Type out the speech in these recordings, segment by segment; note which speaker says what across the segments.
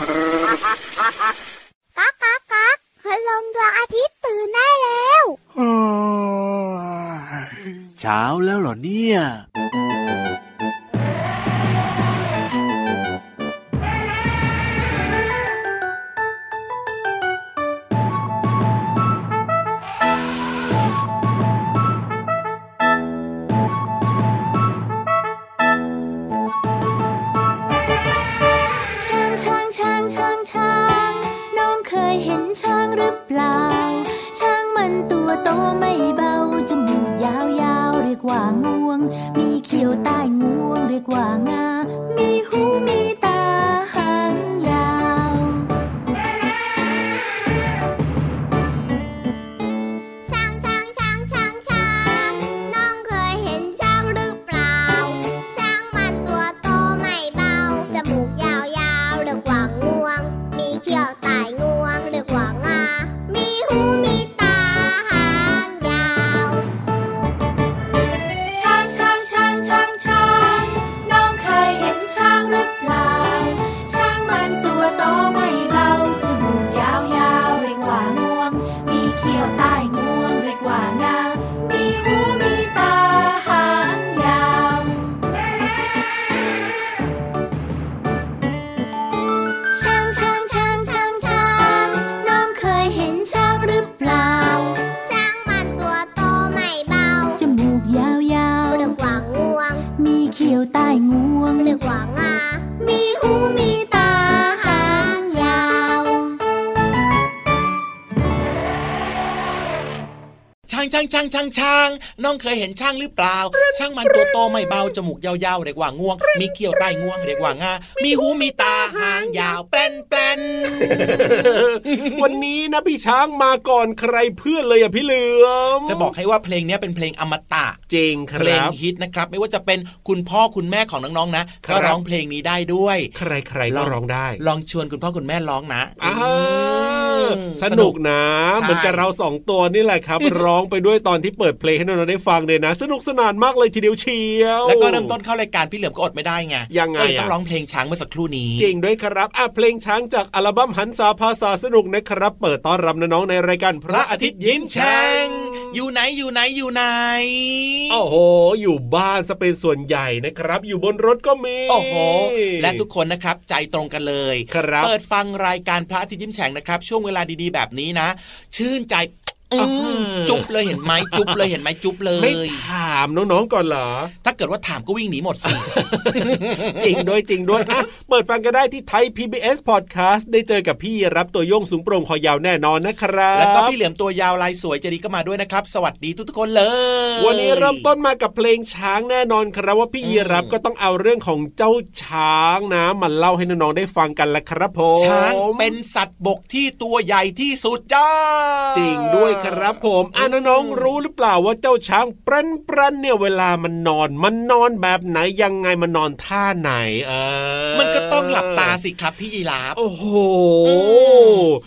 Speaker 1: ก๊ากก๊ากก๊ากพลงดวงอาทิตย์ตื่นได้แล้ว
Speaker 2: เช้าแล้วเหรอเนี่ยา
Speaker 3: งช้างช้างช้างช้างน้องเคยเห็นช้างหรือเปล่าช่างมันตัวโตไม่เบาจมูกยาวๆเรียกว่างวง มีเขี้ยวใต้งวงเรียกว่างา มีหูมีตาหางยาวแปลนแปลน
Speaker 4: วันนี้นะพี่ช้างมาก่อนใครเพื่อนเลยอะพี่เหลือม
Speaker 3: จะบอกให้ว่าเพลงเนี้ยเป็นเพลงอมตะ
Speaker 4: จริงค
Speaker 3: เพลง
Speaker 4: รับ
Speaker 3: ฮิตนะครับ ไม่ว่าจะเป็นคุณพ่อคุณแม่ของน้องๆนะ
Speaker 4: ครั
Speaker 3: ก็
Speaker 4: บ
Speaker 3: ร้องเพลงนี้ได้ด้วย
Speaker 4: ใครๆก็ร้องได้
Speaker 3: ลองชวนคุณพ่อคุณแม่ร้องนะ
Speaker 4: อ่า
Speaker 3: อืม
Speaker 4: สนุกนะ
Speaker 3: ใช่
Speaker 4: เหมือนกับเราสองตัวนี่แหละครับ ร้องไปด้วยตอนที่เปิดเพลงให้น้องๆได้ฟังเลยนะ สนุกสนานมากเลยทีเดียวเชียว
Speaker 3: แล้วก็เริ่มต้นเข้ารายการพี่เหลือมก็อดไม่ได้ไง
Speaker 4: ยังไง
Speaker 3: ก็เลยต้อง
Speaker 4: อะ
Speaker 3: ร้องเพลงช้างเมื่อสักครู่นี้
Speaker 4: จริงด้วยครับอะเพลงช้างจากอัลบั้มหันษาภาษาสนุกนะครับ เปิดต้อนรับน้องๆในรายการพ
Speaker 3: พ
Speaker 4: ระ
Speaker 3: ระ
Speaker 4: อา
Speaker 3: อา
Speaker 4: ทิ
Speaker 3: ทิ
Speaker 4: ต
Speaker 3: ต
Speaker 4: ย์
Speaker 3: ย์
Speaker 4: ยิ้
Speaker 3: ยิ้
Speaker 4: ม
Speaker 3: ม
Speaker 4: แฉ่
Speaker 3: แฉ่
Speaker 4: ง
Speaker 3: งอยู่ไหนอยู่ไหนอยู่ไหน
Speaker 4: โอ้โห อยู่บ้านซะเป็นส่วนใหญ่นะครับ อยู่บนรถก็มี
Speaker 3: โอ้โห และทุกคนนะครับใจตรงกันเลย
Speaker 4: ครับ
Speaker 3: เปิดฟังรายการพระอาทิตย์ยิ้มแฉ่งนะครับ ช่วงเวลาดีๆ แบบนี้นะ ชื่นใจอืม
Speaker 4: อ่า
Speaker 3: จุ๊บเลยเห็นไหมจุ๊บเลยเห็นไหมจุ๊บเล
Speaker 4: ไม่
Speaker 3: ย
Speaker 4: ถามน้องๆก่อนเหรอ
Speaker 3: ถ้าเกิดว่าถามก็วิ่งหนีหมดสิ
Speaker 4: จริงด้วยจริงด้วยอะเปิดฟังกันได้ที่ไทย PBS Podcast ได้เจอกับพี่รับตัวโยงสูงโปร่งคอยาวแน่นอนนะครับ
Speaker 3: แล้วก็พี่เหลือมตัวยาวลายสวยเจดีก็มาด้วยนะครับ สวัสดีทุกๆคนเลย
Speaker 4: วันนี้เริ่มต้นมากับเพลงช้างแน่นอนครับว่าพี่ยีรับก็ต้องเอาเรื่องของเจ้าช้างนะมาเล่าให้น้องๆได้ฟังกันละครับผม
Speaker 3: ช้างเป็นสัตว์บกที่ตัวใหญ่ที่สุดจ้า
Speaker 4: จริงด้วยครับผมอะน้องๆรู้หรือเปล่าว่าเจ้าช้างปรันปรันเนี่ยเวลามันนอน มันนอนแบบไหนยังไงมันนอนท่าไหนเออ
Speaker 3: มันก็ต้องหลับตาสิครับพี่ยีราฟ
Speaker 4: โอ้โห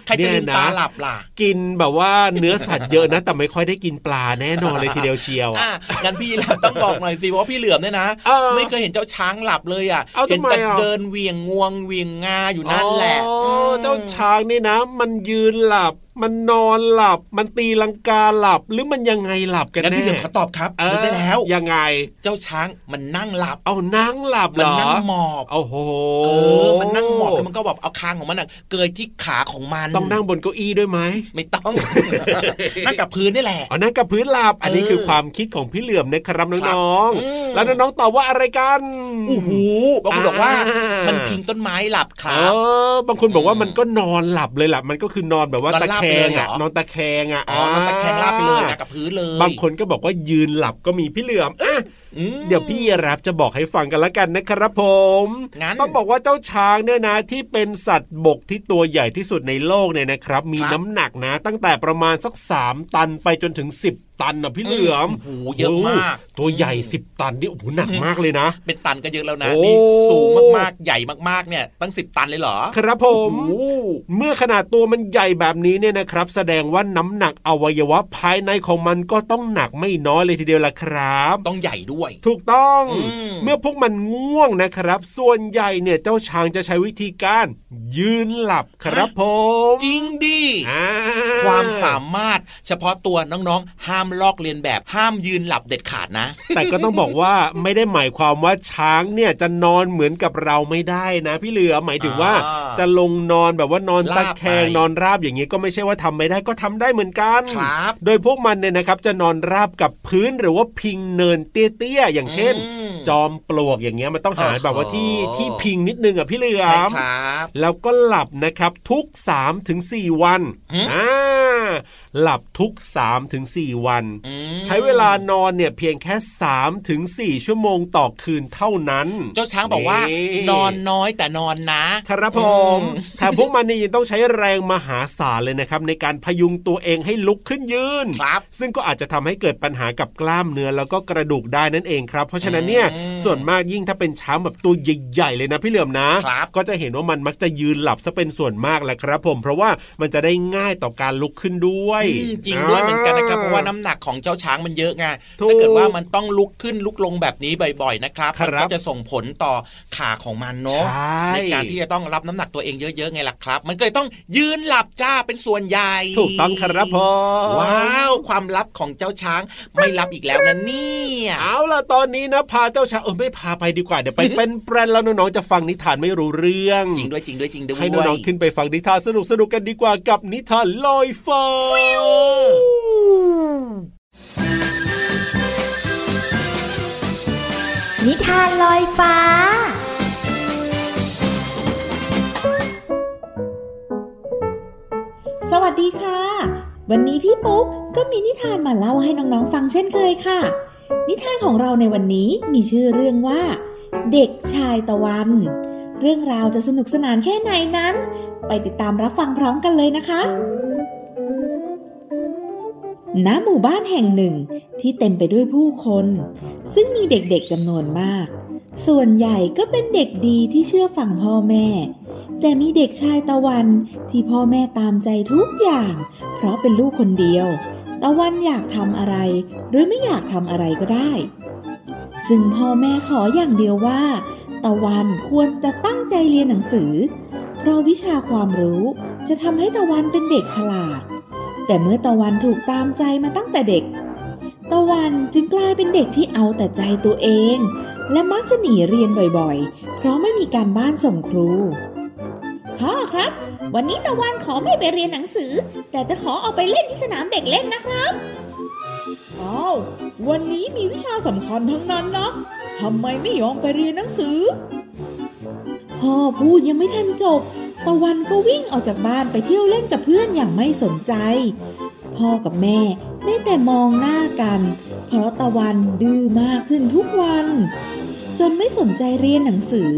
Speaker 3: ใครจะลืมตา
Speaker 4: เนี่ยน
Speaker 3: หลับล่ะ
Speaker 4: กินแบบว่าเนื้อสัตว์เยอะนะ แต่ไม่ค่อยได้กินปลาแน่นอนเลยทีเดียวเชียว
Speaker 3: อะงั้นพี่ยีราฟต้องบอกหน่อยสิว่าพี่เหลือมเนี่ยนะ
Speaker 4: เออ
Speaker 3: ไม่เคยเห็นเจ้าช้างหลับเลยอะ
Speaker 4: เอา
Speaker 3: เห็น
Speaker 4: ทำไม
Speaker 3: แต่
Speaker 4: อะ
Speaker 3: เดินเหวียงงวงเหวียงงาอยู่นั่นแหละ
Speaker 4: อ๋อ
Speaker 3: ม
Speaker 4: เจ้าช้างนี่นะ มันยืนหลับ มันนอนหลับ มันตีลังกาหลับ หรือมันยังไงหลับกัน
Speaker 3: งั้น
Speaker 4: แน่
Speaker 3: พี่เหลือมขอตอบครับ
Speaker 4: เออ
Speaker 3: นึกได้แล้ว
Speaker 4: ยังไง
Speaker 3: เจ้าช้างมันนั่งหลับ
Speaker 4: เอานั่งหลับเหร
Speaker 3: มัน
Speaker 4: อ
Speaker 3: นั่งหมอบ
Speaker 4: โอ้โห
Speaker 3: เออมันนั่งหมอบแล้วมันก็แบบเอาคางของมันอะเกยที่ขาของมัน
Speaker 4: ต้องนั่งบนเก้าอี้ด้วยไหม
Speaker 3: ไม่ต้อง นั่งกับพื้นนี่แหละ
Speaker 4: เอานั่งกับพื้นหลับ อันนี้
Speaker 3: เออ
Speaker 4: คือความคิดของพี่เหลือมนะครับ
Speaker 3: ครับ
Speaker 4: น้อง
Speaker 3: อืม
Speaker 4: ๆแล้วน้องๆตอบว่าอะไรกัน
Speaker 3: โอ้โหบางคนบอกว่า
Speaker 4: อ่ามั
Speaker 3: มันพิงต้นไม้หลับค
Speaker 4: เอ
Speaker 3: รับ
Speaker 4: อบางคนบอกว่ามันก็นอนหลับเลยหลับมันก็คือนอนแบบว่าน
Speaker 3: อน
Speaker 4: ตะ
Speaker 3: ราบ
Speaker 4: แค
Speaker 3: ไปเล
Speaker 4: ง
Speaker 3: ยเหร
Speaker 4: อะ
Speaker 3: อ
Speaker 4: นอนตะแคงอะ
Speaker 3: อ๋อนอนตะแคงราบไปเลยนะกับพื้นเลย
Speaker 4: บางคนก็บอกว่ายืนหลับก็มีพี่เหลือมอะ
Speaker 3: อืม
Speaker 4: เดี๋ยวพี่รับจะบอกให้ฟังกันละกันนะครับผม
Speaker 3: งั้น
Speaker 4: ต้องบอกว่าเจ้าช้างเนี่ยนะที่เป็นสัตว์บกที่ตัวใหญ่ที่สุดในโลกเนี่ยนะครับ มี
Speaker 3: ครับ
Speaker 4: น้ำหนักนะ ตั้งแต่ประมาณสัก 3 ตันไปจนถึง 10ตันนะพี่เหลือม
Speaker 3: โอ้โหเยอะมาก
Speaker 4: โตัวใหญ่สิบตันนี่โอ้โหหนักมากเลยนะ
Speaker 3: เป็นตันก็เยอะแล้วนะ
Speaker 4: โอ้
Speaker 3: นี่สูงมากๆใหญ่มากๆเนี่ยตั้งสิบตันเลยเหรอ
Speaker 4: ครับผม
Speaker 3: โอ้โห
Speaker 4: เมื่อขนาดตัวมันใหญ่แบบนี้เนี่ยนะครับ แสดงว่าน้ำหนักอวัยวะภายในของมันก็ต้องหนักไม่น้อยเลยทีเดียวล่ะครับ
Speaker 3: ต้องใหญ่ด้วย
Speaker 4: ถูกต้อง
Speaker 3: อืม
Speaker 4: เมื่อพวกมันง่วงนะครับ ส่วนใหญ่เนี่ยเจ้าช้างจะใช้วิธีการ ยืนหลับครับผม
Speaker 3: จริงดิ
Speaker 4: อ่า
Speaker 3: ความสามารถเฉพาะตัวน้องๆห้ามลอกเลียนแบบห้ามยืนหลับเด็ดขาดนะ
Speaker 4: แต่ก็ต้องบอกว่าไม่ได้หมายความว่าช้างเนี่ยจะนอนเหมือนกับเราไม่ได้นะพี่เหลือหมายถึงว่า
Speaker 3: อ่า
Speaker 4: จะลงนอนแบบว่านอนตะ
Speaker 3: ลาบ
Speaker 4: แคง
Speaker 3: ไป
Speaker 4: นอนราบอย่างนี้ก็ไม่ใช่ว่าทำไม่ได้ก็ทำได้เหมือนกัน
Speaker 3: ครับ
Speaker 4: โดยพวกมันเนี่ยนะครับจะนอนราบกับพื้นหรือว่าพิงเนินเตี้ยๆอย่างเช่น
Speaker 3: อืม
Speaker 4: จอมปลวกอย่างเงี้ยมันต้องหา
Speaker 3: โอ้โห
Speaker 4: แบบว่าที่ที่พิงนิดนึงอะพี่เหลือ
Speaker 3: ใช่
Speaker 4: ม
Speaker 3: ครับ
Speaker 4: แล้วก็หลับนะครับทุก3ถึง4วัน
Speaker 3: หืม
Speaker 4: อ่า หลับทุก3ถึง4วัน
Speaker 3: อืม
Speaker 4: ใช้เวลานอนเนี่ยเพียงแค่3ถึง4ชั่วโมงต่อคืนเท่านั้น
Speaker 3: เจ้าช้างบอกว่านอนน้อยแต่นอนนะ
Speaker 4: ครับผม
Speaker 3: อืม
Speaker 4: แถมพวกมันนี่ยังต้องใช้แรงมหาศาลเลยนะครับ ในการพยุงตัวเองให้ลุกขึ้นยืน
Speaker 3: ครับ
Speaker 4: ซึ่งก็อาจจะทำให้เกิดปัญหากับกล้ามเนื้อแล้วก็กระดูกได้นั่นเองครับ เพราะฉะนั้นเนี่ย
Speaker 3: อืม
Speaker 4: ส่วนมากยิ่งถ้าเป็นช้างแบบตัวใหญ่ๆเลยนะพี่เหลือมนะ
Speaker 3: ครับ
Speaker 4: ก็จะเห็นว่ามันมักจะยืนหลับซะเป็นส่วนมากแหละครับ ผม เพราะว่ามันจะได้ง่ายต่อการลุกขึ้นด้วย
Speaker 3: อืมจริงด้วยเหมือนกันนะครับเพราะว่าน้ำหนักของเจ้าช้างมันเยอะไง
Speaker 4: ถูก
Speaker 3: ถ้าเกิดว่ามันต้องลุกขึ้นลุกลงแบบนี้บ่อยๆนะครับ
Speaker 4: ครับ
Speaker 3: มันก็จะส่งผลต่อขาของมันเนาะ
Speaker 4: ใช่
Speaker 3: ในการที่จะต้องรับน้ำหนักตัวเองเยอะๆไงล่ะครับ มันก็เลยต้องยืนหลับจ้าเป็นส่วนใหญ่
Speaker 4: ถูกต้องครับผม
Speaker 3: ว้าวความลับของเจ้าช้างไม่ลับอีกแล้วนะเนี่ย
Speaker 4: เอาล่ะตอนนี้นะพาเจ้าช้างเออไม่พาไปดีกว่าเดี๋ยวไปเป็นแปรนแล้วน้องๆจะฟังนิทานไม่รู้เรื่อง
Speaker 3: จริงด้วยจริงด้วยจริงด้วย
Speaker 4: ให้น้องๆขึ้นไปฟังนิทานสนุกสนุกๆกันดีกว่ากับนิทานลอยฟ้า
Speaker 5: นิทานลอยฟ้า
Speaker 6: สวัสดีค่ะ วันนี้พี่ปุ๊กก็มีนิทานมาเล่าให้น้องๆฟังเช่นเคยค่ะ นิทานของเราในวันนี้มีชื่อเรื่องว่า เด็กชายตะวัน เรื่องราวจะสนุกสนานแค่ไหนนั้น ไปติดตามรับฟังพร้อมกันเลยนะคะ ณหมู่บ้านแห่งหนึ่งที่เต็มไปด้วยผู้คน ซึ่งมีเด็กๆจำนวนมาก ส่วนใหญ่ก็เป็นเด็กดีที่เชื่อฟังพ่อแม่ แต่มีเด็กชายตะวันที่พ่อแม่ตามใจทุกอย่าง เพราะเป็นลูกคนเดียว ตะวันอยากทำอะไร หรือไม่อยากทำอะไรก็ได้ ซึ่งพ่อแม่ขออย่างเดียวว่า ตะวันควรจะตั้งใจเรียนหนังสือ เพราะวิชาความรู้จะทำให้ตะวันเป็นเด็กฉลาด แต่เมื่อตะวันถูกตามใจมาตั้งแต่เด็ก ตะวันจึงกลายเป็นเด็กที่เอาแต่ใจตัวเอง และมักจะหนีเรียนบ่อยๆ เพราะไม่มีการบ้านส่งครู พ่อครับ วันนี้ตะวันขอไม่ไปเรียนหนังสือ แต่จะขอเอาไปเล่นที่สนามเด็กเล่นนะครับอ้าววันนี้มีวิชาสำคัญทั้งนั้นนะทำไมไม่ยอมไปเรียนหนังสือพ่อพูดยังไม่ทันจบ ตะวันก็วิ่งออกจากบ้านไปเที่ยวเล่นกับเพื่อนอย่างไม่สนใจ พ่อกับแม่ได้แต่มองหน้ากัน เพราะตะวันดื้อมากขึ้นทุกวัน จนไม่สนใจเรียนหนังสือ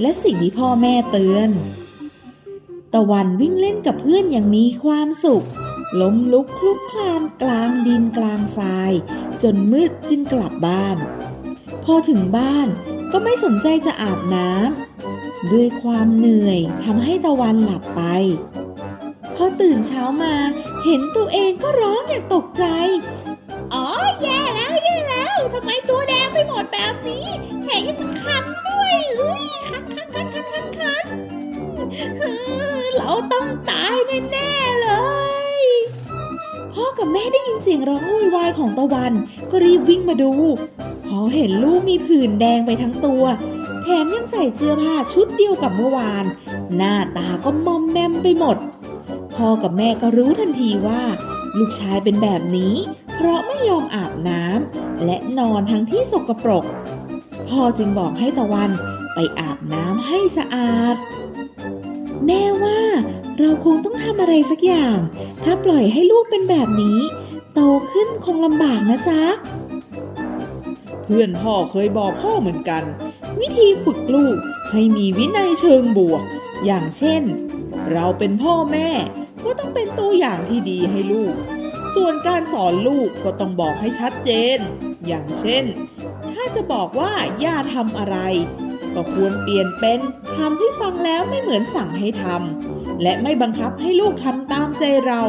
Speaker 6: และสิ่งที่พ่อแม่เตือน ตะวันวิ่งเล่นกับเพื่อนอย่างมีความสุข ล้มลุกคลุกคลานกลางดินกลางทราย จนมืดจึงกลับบ้าน พอถึงบ้านก็ไม่สนใจจะอาบน้ำ ด้วยความเหนื่อยทำให้ตะวันหลับไป พอตื่นเช้ามาเห็นตัวเองก็ร้องอย่างตกใจ อ๋อ แย่แล้วแย่แล้วทำไมตัวแดงไปหมดแบบนี้แถมยังคันด้วยเอ้ยคันคันคันคันคันคันเอเราต้องตายแน่ๆเลย พ่อกับแม่ได้ยินเสียงร้องโวยวายของตะวัน ก็รีบวิ่งมาดู พอเห็นลูกมีผื่นแดงไปทั้งตัว แถมยังใส่เสื้อผ้าชุดเดียวกับเมื่อวาน หน้าตาก็มอมแมมไปหมด พ่อกับแม่ก็รู้ทันทีว่า ลูกชายเป็นแบบนี้ เพราะไม่ยอมอาบน้ำและนอนทั้งที่สกปรก พ่อจึงบอกให้ตะวันไปอาบน้ำให้สะอาด แม่ว่าเราคงต้องทำอะไรสักอย่าง ถ้าปล่อยให้ลูกเป็นแบบนี้ โตขึ้นคงลำบากนะจ๊ะ เพื่อนพ่อเคยบอกพ่อเหมือนกัน วิธีฝึกลูกให้มีวินัยเชิงบวก อย่างเช่น เราเป็นพ่อแม่ ก็ต้องเป็นตัวอย่างที่ดีให้ลูก ส่วนการสอนลูกก็ต้องบอกให้ชัดเจน อย่างเช่น ถ้าจะบอกว่าอย่าทำอะไร ก็ควรเปลี่ยนเป็นคำที่ฟังแล้วไม่เหมือนสั่งให้ทำและไม่บังคับให้ลูกทำตามใจเรา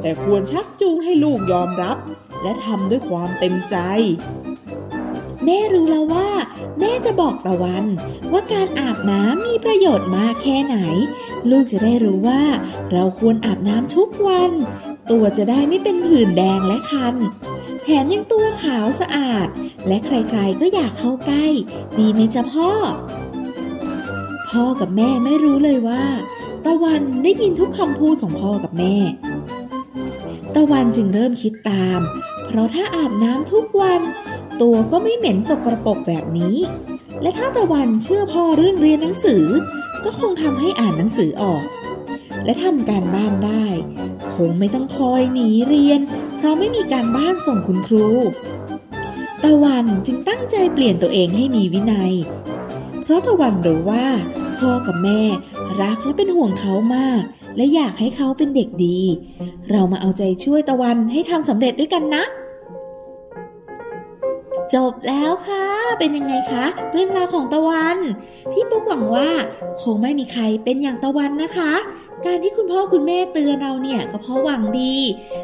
Speaker 6: แต่ควรชักจูงให้ลูกยอมรับ และทำด้วยความเต็มใจ แม่รู้แล้วว่า แม่จะบอกตะวัน ว่าการอาบน้ำมีประโยชน์มากแค่ไหน ลูกจะได้รู้ว่า เราควรอาบน้ำทุกวัน ตัวจะได้ไม่เป็นผื่นแดงและคัน แถมยังตัวขาวสะอาด และใครๆก็อยากเข้าใกล้ ดีไหมจ๊ะพ่อ พ่อกับแม่ไม่รู้เลยว่าตะวันได้ยินทุกคำพูดของพ่อกับแม่ ตะวันจึงเริ่มคิดตาม เพราะถ้าอาบน้ำทุกวัน ตัวก็ไม่เหม็นสกรปรกแบบนี้ และถ้าตะวันเชื่อพ่อเรื่องเรียนหนังสือ ก็คงทำให้อ่านหนังสือออก และทำการบ้านได้ คงไม่ต้องคอยหนีเรียน เพราะไม่มีการบ้านส่งคุณครู ตะวันจึงตั้งใจเปลี่ยนตัวเองให้มีวินัย เพราะตะวันรู้ว่า พ่อกับแม่รักและเป็นห่วงเขามาก และอยากให้เขาเป็นเด็กดี เรามาเอาใจช่วยตะวันให้ทำสำเร็จด้วยกันนะ จบแล้วค่ะ เป็นยังไงคะ เรื่องราวของตะวัน พี่ปุ๊กหวังว่า คงไม่มีใครเป็นอย่างตะวันนะคะ การที่คุณพ่อคุณแม่เตือนเราเนี่ยก็เพราะหวังดี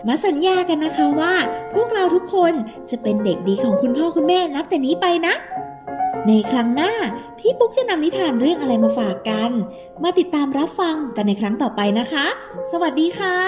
Speaker 6: มาสัญญากันนะคะว่า พวกเราทุกคนจะเป็นเด็กดีของคุณพ่อคุณแม่นับแต่นี้ไปนะ ในครั้งหน้า พี่ปุ๊กจะนำนิทานเรื่องอะไรมาฝากกัน มาติดตามรับฟังกันในครั้งต่อไปนะคะ สวั
Speaker 7: สดี
Speaker 1: ค่ะ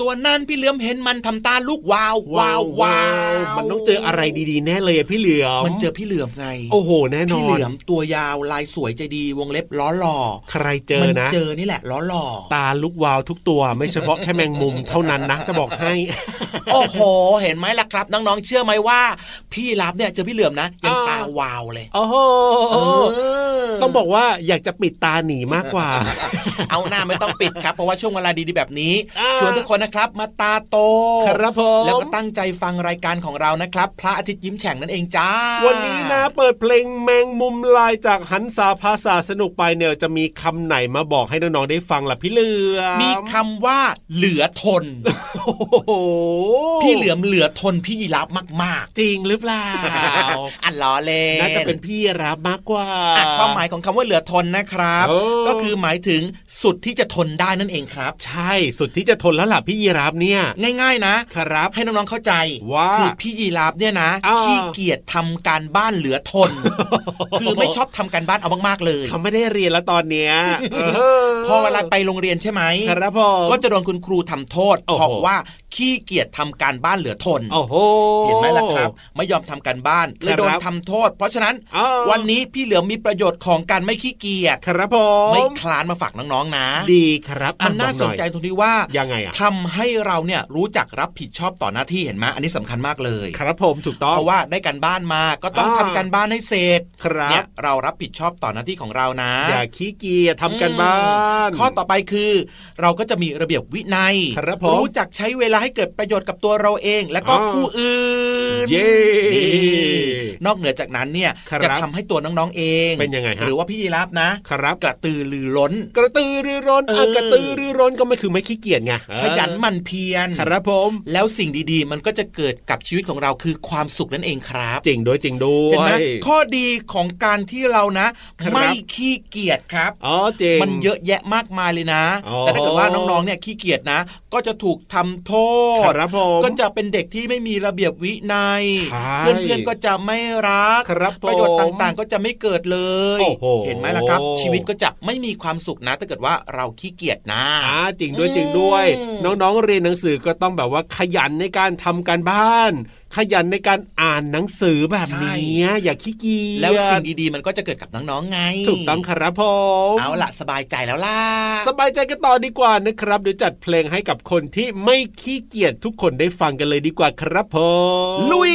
Speaker 1: ตั
Speaker 7: ว
Speaker 3: นั้นพี่เหลือมเห็นมันทำตาลูกวาววาววาว
Speaker 4: มันต้องเจออะไรดีๆแน่เลยอะพี่เหลือม
Speaker 3: มันเจอพี่เหลือมไง
Speaker 4: โอ้โหแน่น
Speaker 3: พี่
Speaker 4: อ
Speaker 3: เห
Speaker 4: น
Speaker 3: ลือมตัวยาวลายสวยใจดีวงเล็บล้อหล่อ
Speaker 4: ใครเจอ
Speaker 3: มั
Speaker 4: นะ
Speaker 3: เจอนี่แหละล้อหล่อ
Speaker 4: ตาลุกวาวทุกตัวไม่เฉพาะแค่แมงมุมเท่านั้นนะจะบอกให้
Speaker 3: โอ้โห เห็นไหมล่ะครับ น้องๆเชื่อไหมว่า พี่รับเนี่ยเจอพี่เหลือมนะยัง
Speaker 4: อ่า
Speaker 3: ตาวาวเลย
Speaker 4: โอ้โห
Speaker 3: เออ
Speaker 4: ต้องบอกว่าอยากจะปิดตาหนีมากกว่า
Speaker 3: เอาหน้าไม่ต้องปิดครับเพราะว่าช่วงเวลาดีๆแบบนี้
Speaker 4: อ่า
Speaker 3: ชชวนทุกคนนะครับ มาตาโต
Speaker 4: ครับผม
Speaker 3: แล้วก็ตั้งใจฟังรายการของเรานะครับ พระอาทิตย์ยิ้มแฉ่งนั่นเองจ้า
Speaker 4: วันนี้นะเปิดเพลงแมงมุมลายจากหันสาภาษาสนุกไปเนี่ยจะมีคำไหนมาบอกให้น้องๆได้ฟังล่ะพี่เหลือม
Speaker 3: มีคำว่าเหลือทน
Speaker 4: โอ้โห
Speaker 3: พี่เหลือมเหลือทนพี่ยีรับมาก
Speaker 4: จริงหรือเปล่า
Speaker 3: ๆอันล้อเล่น
Speaker 4: น่าจะเป็นพี่รับมากกว่า
Speaker 3: อะความหมายของคำว่าเหลือทนนะครับ
Speaker 4: โอ้
Speaker 3: ก็คือหมายถึงสุดที่จะทนได้นั่นเองครับ
Speaker 4: ใช่สุดที่จะทนแล้วล่ะพี่ยีรับเนี่ย
Speaker 3: ง่ายๆนะ
Speaker 4: ครับ
Speaker 3: ให้น้องๆเข้าใจ
Speaker 4: ว่า
Speaker 3: คือพี่ยีราฟเนี่ยนะ
Speaker 4: อ่า
Speaker 3: ขี้เกียจทำการบ้านเหลือทน คือไม่ชอบทำการบ้านเอามากๆเลย
Speaker 4: เขาไม่ได้เรียนแล้วตอนเนี้ยเออ
Speaker 3: พอเวลาไปโรงเรียนใช่ไหม
Speaker 4: ครับผม
Speaker 3: ก็จะโดนคุณครูทำโทษ
Speaker 4: โอ้โห
Speaker 3: เพราะว่าขี้เกียจทำการบ้านเหลือทน
Speaker 4: โอ้โห
Speaker 3: เห็นไหมล่ะครับ ไม่ยอมทำการบ้านเลยโดน
Speaker 4: ครับ
Speaker 3: ทำโทษ เพราะฉะนั้น
Speaker 4: อ้าว
Speaker 3: วันนี้พี่เหลือมมีประโยชน์ของการไม่ขี้เกียจ
Speaker 4: ครับผม
Speaker 3: ไม่คลานมาฝากน้องๆนะ
Speaker 4: ดีครับ
Speaker 3: มันน่า
Speaker 4: อะ
Speaker 3: ส
Speaker 4: บอก
Speaker 3: น
Speaker 4: หอย
Speaker 3: ใจตรงที่ว่า
Speaker 4: ยังไงอะ
Speaker 3: ทำให้เราเนี่ยรู้จักรับผิดชอบต่อหน้าที่เห็นไหมอันนี้สำคัญมากเลย
Speaker 4: ครับผมถูกต้อง
Speaker 3: เพราะว่าได้การบ้านมาก็ต้อง
Speaker 4: อ่า
Speaker 3: ทำการบ้านให้เสร็จ
Speaker 4: ครับ
Speaker 3: เนี่ยเรารับผิดชอบต่อหน้าที่ของเรานะ
Speaker 4: อย่าขี้เกียจทำกันบ้าน
Speaker 3: ข้อต่อไปคือ เราก็จะมีระเบียบวินัย
Speaker 4: ครับผม
Speaker 3: รู้จักใช้เวลาให้เกิดประโยชน์กับตัวเราเอง และก็
Speaker 4: อ่า
Speaker 3: ผู้อื่น
Speaker 4: เย้
Speaker 3: นี่นอกเหนือจากนั้นเนี่ย
Speaker 4: ครับ
Speaker 3: จะทำให้ตัวน้องๆเอง
Speaker 4: เป็นยังไงฮะ
Speaker 3: หรือว่าพี่ยีรับนะ
Speaker 4: ครับ
Speaker 3: กระตือรือร้น
Speaker 4: กระตือรือร้น
Speaker 3: เออ
Speaker 4: อะกระตือรือร้นก็ไม่คือไม่ขี้เกียจไง
Speaker 3: ขยันหมั่นเพียร
Speaker 4: ครับผม
Speaker 3: แล้วสิ่งดีๆ มันก็จะเกิดกับชีวิตของเราคือความสุขนั่นเองครับ
Speaker 4: จริงด้วยจริงด้วย
Speaker 3: เห็นไหมข้อดีของการที่เรานะ
Speaker 4: ครับ
Speaker 3: ไม่ขี้เกียจครับ
Speaker 4: อ๋อจริง
Speaker 3: มันเยอะแยะมากมายเลยนะ
Speaker 4: อ๋อ
Speaker 3: แต่ถ้าเกิดว่าน้องๆเนี่ยขี้เกียจนะ ก็จะถูกทำโทษ
Speaker 4: ครับผม
Speaker 3: ก็จะเป็นเด็กที่ไม่มีระเบียบวินัย
Speaker 4: ใช่
Speaker 3: เพื่อนๆก็จะไม่รัก
Speaker 4: ครับผม
Speaker 3: ประโยชน์ต่างๆ ก็จะไม่เกิดเลย
Speaker 4: โอ้โห
Speaker 3: เห็นไหมล่ะครับ ชีวิตก็จะไม่มีความสุขนะ ถ้าเกิดว่าเราขี้เกียจนะ
Speaker 4: อ่าจริงด้วยจริงด้วย
Speaker 3: อืม
Speaker 4: น้องๆเรียนหนังสือก็ต้องแบบว่าขยันในการทำการบ้าน ขยันในการอ่านหนังสือแบบนี้อย่าขี้เกียจ
Speaker 3: แล้วสิ่งดีๆมันก็จะเกิดกับน้องๆไง
Speaker 4: ถูกต้องครับผม
Speaker 3: เอาล่ะสบายใจแล้วล่ะ
Speaker 4: สบายใจกันต่อดีกว่านะครับเดี๋ยวจัดเพลงให้กับคนที่ไม่ขี้เกียจทุกคนได้ฟังกันเลยดีกว่าครับผม
Speaker 3: ลุย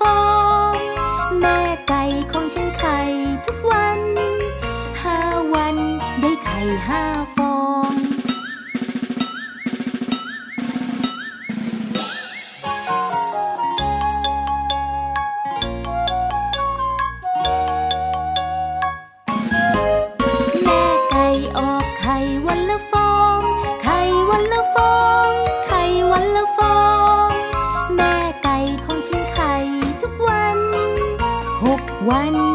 Speaker 2: ห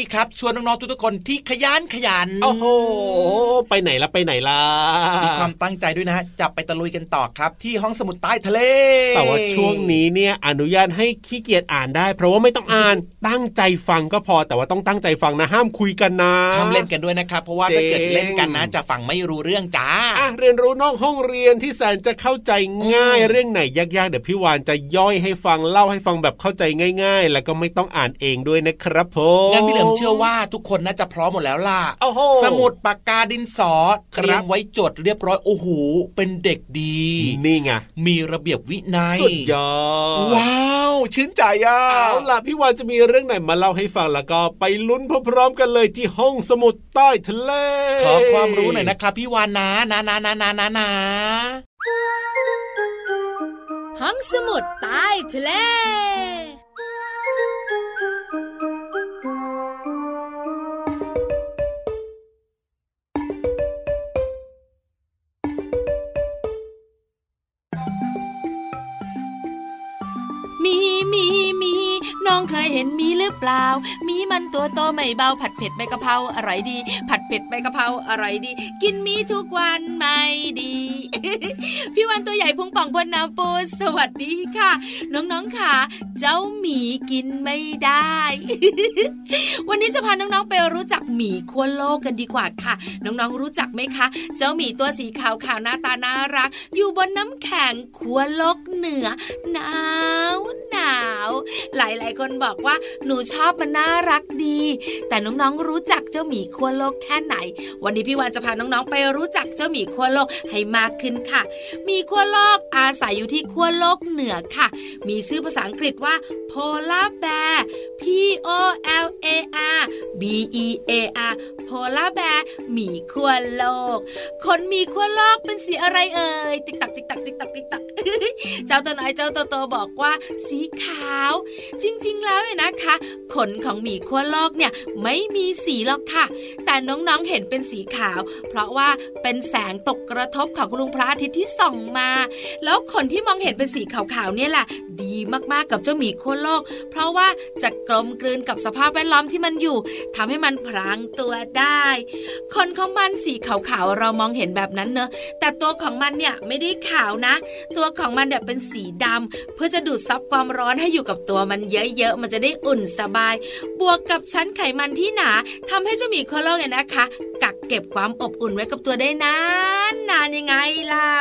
Speaker 3: นี้ครับชวนน้องๆทุกๆคนที่ขยันขยัน
Speaker 4: โอ้โหไปไหนละไปไหนล่ะ
Speaker 3: มีความตั้งใจด้วยนะฮะจะไปตะลุยกันต่อครับ ที่ห้องสมุดใต้ทะเล
Speaker 4: แต่ว่าช่วงนี้เนี่ยอนุญาตให้ขี้เกียจอ่านได้ เพราะว่าไม่ต้องอ่านตั้งใจฟังก็พอแต่ว่าต้องตั้งใจฟังนะห้ามคุยกันนะ
Speaker 3: ห้ามเล่นกันด้วยนะครับ เพราะว่าถ้าเกิดเล่นกันนะจะฟังไม่รู้เรื่องจ้า
Speaker 4: อะเรียนรู้นอกห้องเรียนที่แสนจะเข้าใจง่าย
Speaker 3: อืม
Speaker 4: เรื่องไหนยากๆเดี๋ยวพี่วานจะย่อยให้ฟังเล่าให้ฟังแบบเข้าใจง่าย ๆ แล้วก็ไม่ต้องอ่านเองด้วยนะครับผม
Speaker 3: งั้นพี่เหลิมเชื่อว่าทุกคนน่าจะพร้อมหมดแล้วล่ะ
Speaker 4: โอ้โห
Speaker 3: สมุดปากกาดินสอ
Speaker 4: ค
Speaker 3: เต
Speaker 4: รับ
Speaker 3: รียมไว้จดเรียบร้อยโอ้โหเป็นเด็กดี
Speaker 4: นี่ไง
Speaker 3: มีระเบียบวินัย
Speaker 4: สุดยอด
Speaker 3: ว้าวชื่นใจอะ
Speaker 4: เอาล่ะพี่วานจะมีเรื่องไหนมาเล่าให้ฟังแล้วก็ไปลุ้นพร้อมๆกันเลยที่ห้องสมุดใต้ทะเล
Speaker 3: ขอความรู้หน่อยนะครับพี่วานนะนะนะนะนะนะนะ
Speaker 8: ห้องสมุดใต้ทะเล มีมีมี น้องเคยเห็นมีหรือเปล่า มีมันตัวโตไม่เบาผัดเผ็ดใบกะเพราอร่อยดี ผัดเผ็ดใบกะเพราอร่อยดี กินมีทุกวันไม่ดี พี่วันตัวใหญ่พุงป่องบนน้ำปูสวัสดีค่ะ น้องๆค่ะ เจ้าหมีกินไม่ได้ วันนี้จะพาน้องๆไปรู้จักหมีขั้วโลกกันดีกว่าค่ะ น้องๆรู้จักไหมคะ เจ้าหมีตัวสีขาวขาวหน้าตาน่ารัก อยู่บนน้ำแข็งขั้วโลกเหนือหนาวหนาว หลายๆายคนบอกว่าหนูชอบมันน่ารักดี แต่น้องๆรู้จักเจ้าหมีขั้วโลกแค่ไหน วันนี้พี่วานจะพาน้องๆไปรู้จักเจ้าหมีขั้วโลกให้มากขึ้นค่ะ มีขั้วโลกอาศัยอยู่ที่ขั้วโลกเหนือค่ะ มีชื่อภาษาอังกฤษว่า polar bear P O L A R B E A R polar bear หมีขั้วโลก คนมีขั้วโลกเป็นสีอะไรเอ่ยติ๊กตักติ๊กตักติ๊กตักติ๊กตักเจ้าตัวน้อยเจ้าตัวโตบอกว่าสีขาว จริงๆ แล้วเนี่ยนะคะ ขนของหมีขั้วโลกเนี่ยไม่มีสีหรอกค่ะ แต่น้องๆเห็นเป็นสีขาว เพราะว่าเป็นแสงตกกระทบของลุงพระอาทิตย์ที่ส่องมา แล้วขนที่มองเห็นเป็นสีขาวๆเนี่ยแหละดีมากๆกับเจ้าหมีขั้วโลก เพราะว่าจะกลมกลืนกับสภาพแวดล้อมที่มันอยู่ทำให้มันพรางตัวได้ขนของมันสีขาวๆเรามองเห็นแบบนั้นเนอะแต่ตัวของมันเนี่ยไม่ได้ขาวนะ ตัวของมันเนี่ยเป็นสีดำเพื่อจะดูดซับความร้อนให้อยู่กับตัวมันเยเยอะๆมันจะได้อุ่นสบาย บวกกับชั้นไขมันที่หนาทำให้เจ้าหมีโคโลกเนี่ยนะคะ กักเก็บความอบอุ่นไว้กับตัวได้นานนานยังไงเล่า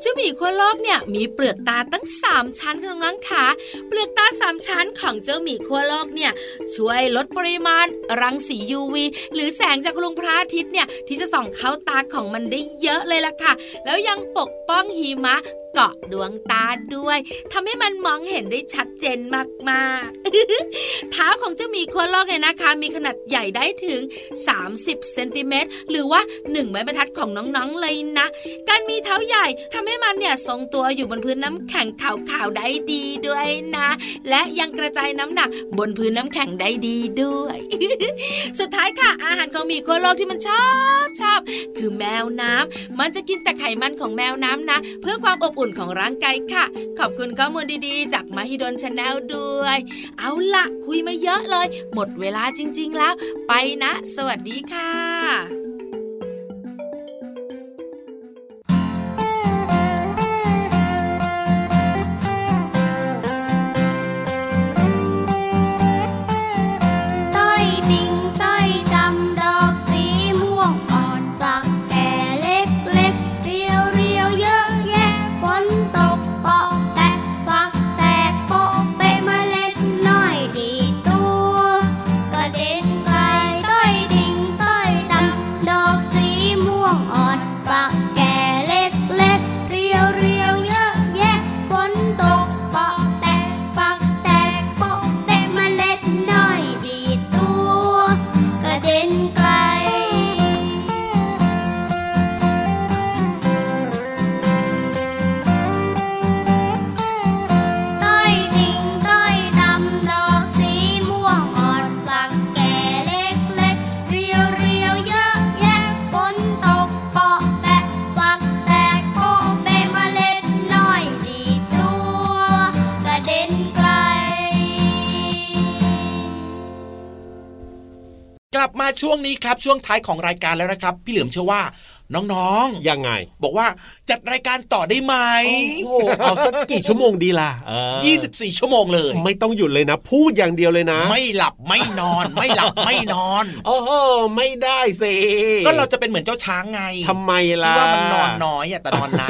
Speaker 8: เจ้าหมีโคโลกเนี่ยมีเปลือกตาตั้ง 3 ชั้นค่ะน้องๆค่ะเปลือกตา 3 ชั้นของเจ้าหมีโคโลกเนี่ยช่วยลดปริมาณ รังสี UV หรือแสงจากลุงพระอาทิตย์เนี่ยที่จะส่องเข้าตาของมันได้เยอะเลยล่ะค่ะ แล้วยังปกป้องหิมะ เกาะดวงตาด้วยทำให้มันมองเห็นได้ชัดเจนมากๆเท้าของเจ้าหมีโคโลกเนี่ยนะคะ มีขนาดใหญ่ได้ถึง 30เซนติเมตรหรือว่า1ไม้บรรทัดของน้องๆเลยนะ การมีเท้าใหญ่ทำให้มันเนี่ยทรงตัวอยู่บนพื้นน้ำแข็งขาวๆได้ดีด้วยนะ และยังกระจายน้ำหนักบนพื้นน้ำแข็งได้ดีด้วย สุดท้ายค่ะอาหารของหมีโคโลกที่มันชอบชอบ คือแมวน้ำมันจะกินแต่ไขมันของแมวน้ำนะ เพื่อความอบอุ่นของร่างกายค่ะ ขอบคุณข้อมูลดีๆ จาก Mahidol Channel ด้วย เอาละคุยมาเยอะเลย หมดเวลาจริง ๆ แล้ว ไปนะ สวัสดีค่ะ
Speaker 1: กลั
Speaker 3: บมาช่วงนี้ครับช่วงท้ายของรายการแล้วนะครับ พี่เหลือมเชื่อว่า น้อง
Speaker 4: ยังไง
Speaker 3: ๆบอกว่าจัดรายการต่อได้ไหม
Speaker 4: โอ้โหเอาสักกี่ชั่วโมงดีล่ะเออ
Speaker 3: 24ชั่วโมงเลย
Speaker 4: ไม่ต้องหยุดเลยนะ พูดอย่างเดียวเลยนะ
Speaker 3: ไม่หลับไม่นอน ไม่หลับไม่นอน
Speaker 4: โอ้โหไม่ได้สิ
Speaker 3: ก็เราจะเป็นเหมือนเจ้าช้างไง
Speaker 4: ทำไมล่ะ
Speaker 3: ที่ว่ามันนอนน้อยอะแต่นอนนะ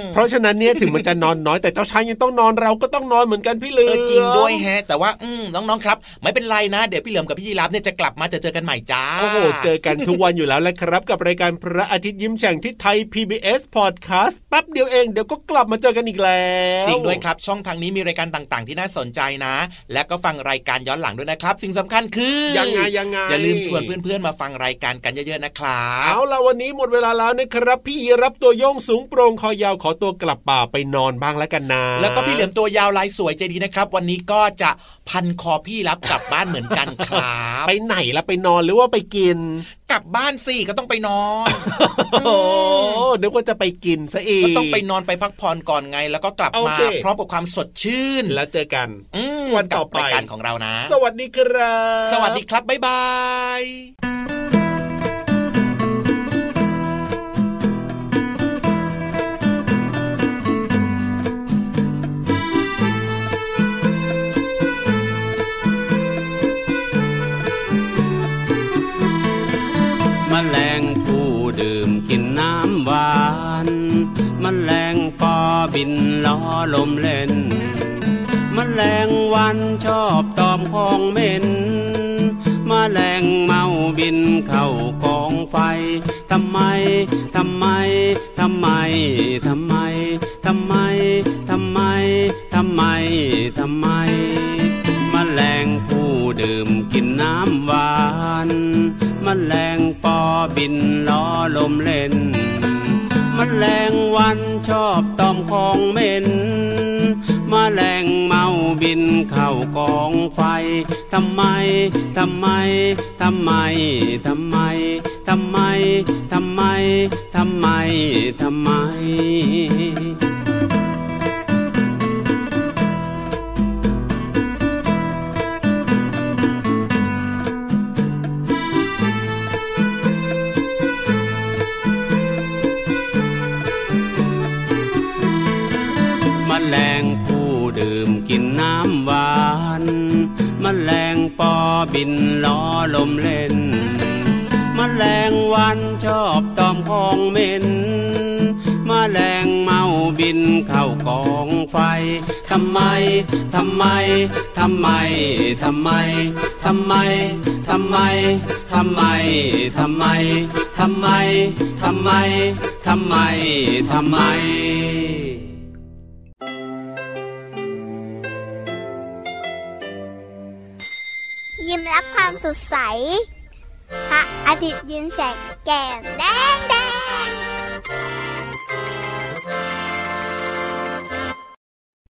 Speaker 3: ม
Speaker 4: เพราะฉะนั้นเนี่ยถึงมันจะนอนน้อยแต่เจ้าช้างยังต้องนอนเราก็ต้องนอนเหมือนกันพี่เหลื
Speaker 3: เอ
Speaker 4: อ
Speaker 3: อจริงด้วยแฮะ แต่ว่าอืมน้องๆครับ ไม่เป็นไรนะเดี๋ยวพี่เหลือมกับพี่ยีรับเนี่ยจะกลับมาจะเจอกันใหม่จ้า
Speaker 4: โอ้โหเจอกันทุกวันอยู่แล้วแหละครับกับรายการพระอาทิตย์ยิ้มแฉ่งที่ไทย PBS Podcast แป๊บเดียวเองเดี๋ยวก็กลับมาเจอกันอีกแล้ว
Speaker 3: จริงด้วยครับ ช่องทางนี้มีรายการต่างๆ ที่น่าสนใจนะ และก็ฟังรายการย้อนหลังด้วยนะครับ สิ่งสำคัญคือ
Speaker 4: ยังไงยังไง
Speaker 3: อย่าลืมชวนเพื่อนๆมาฟังรายการกันเยอะๆนะครับ
Speaker 4: เอาล่ะวันนี้หมดเวลาแล้วนะครับ พี่ยีรับตัวโยงสูงโปร่งคอยาวขอตัวกลับป่าไปนอนบ้างแล้วกันนะ
Speaker 3: แล้วก็พี่เหลือมตัวยาวลายสวยใจดีนะครับ วันนี้ก็จะพันคอพี่รับกลับบ้านเหมือนกันครับ
Speaker 4: ไปไหนละไปนอนหรือว่าไปกิน
Speaker 3: กลับบ้านสิก็ต้องไปนอน
Speaker 4: โอ้โหเดี๋ยวก็จะไปกินซะอีก
Speaker 3: ก็ต้องไปนอนไปพักผ่อนก่อนไง แล้วก็กลับ
Speaker 4: โอ
Speaker 3: มา
Speaker 4: เค
Speaker 3: พร้อมกับความสดชื่น
Speaker 4: แล้วเจอกัน
Speaker 3: อืม
Speaker 4: วันต่อไป
Speaker 3: กับรายการของเรานะ
Speaker 4: สวัสดีครับ
Speaker 3: สวัสดีครับบ๊ายบาย
Speaker 9: บินล้อลมเล่นมแมลงวันชอบตอมของเหม็นมแมลงเมาบินเข้ากองไฟทำไมทำไมทำไมทำไมทำไมทำไมทำไมทำไมมแมลงผู้ดื่มกินน้ำหวานมแมลงปอบินล้อลมเล่น มแมลงวันชอบตอมของเหม็นมแมลงเมาบินเข้ากองไฟทำไม ทำไม ทำไม ทำไม ทำไม ทำไม ทำไม ทำไม บินล้อลมเล่นมแมลงวันชอบตอมของเหม็นมแมลงเมาบินเข้ากองไฟทำไมทำไมทำไมทำไมทำไมทำไมทำไมทำไมทำไมทำไมทำไมทำไมั
Speaker 1: บความสดใส พระอาทิตย์ยิ้มแฉกแก้มแดง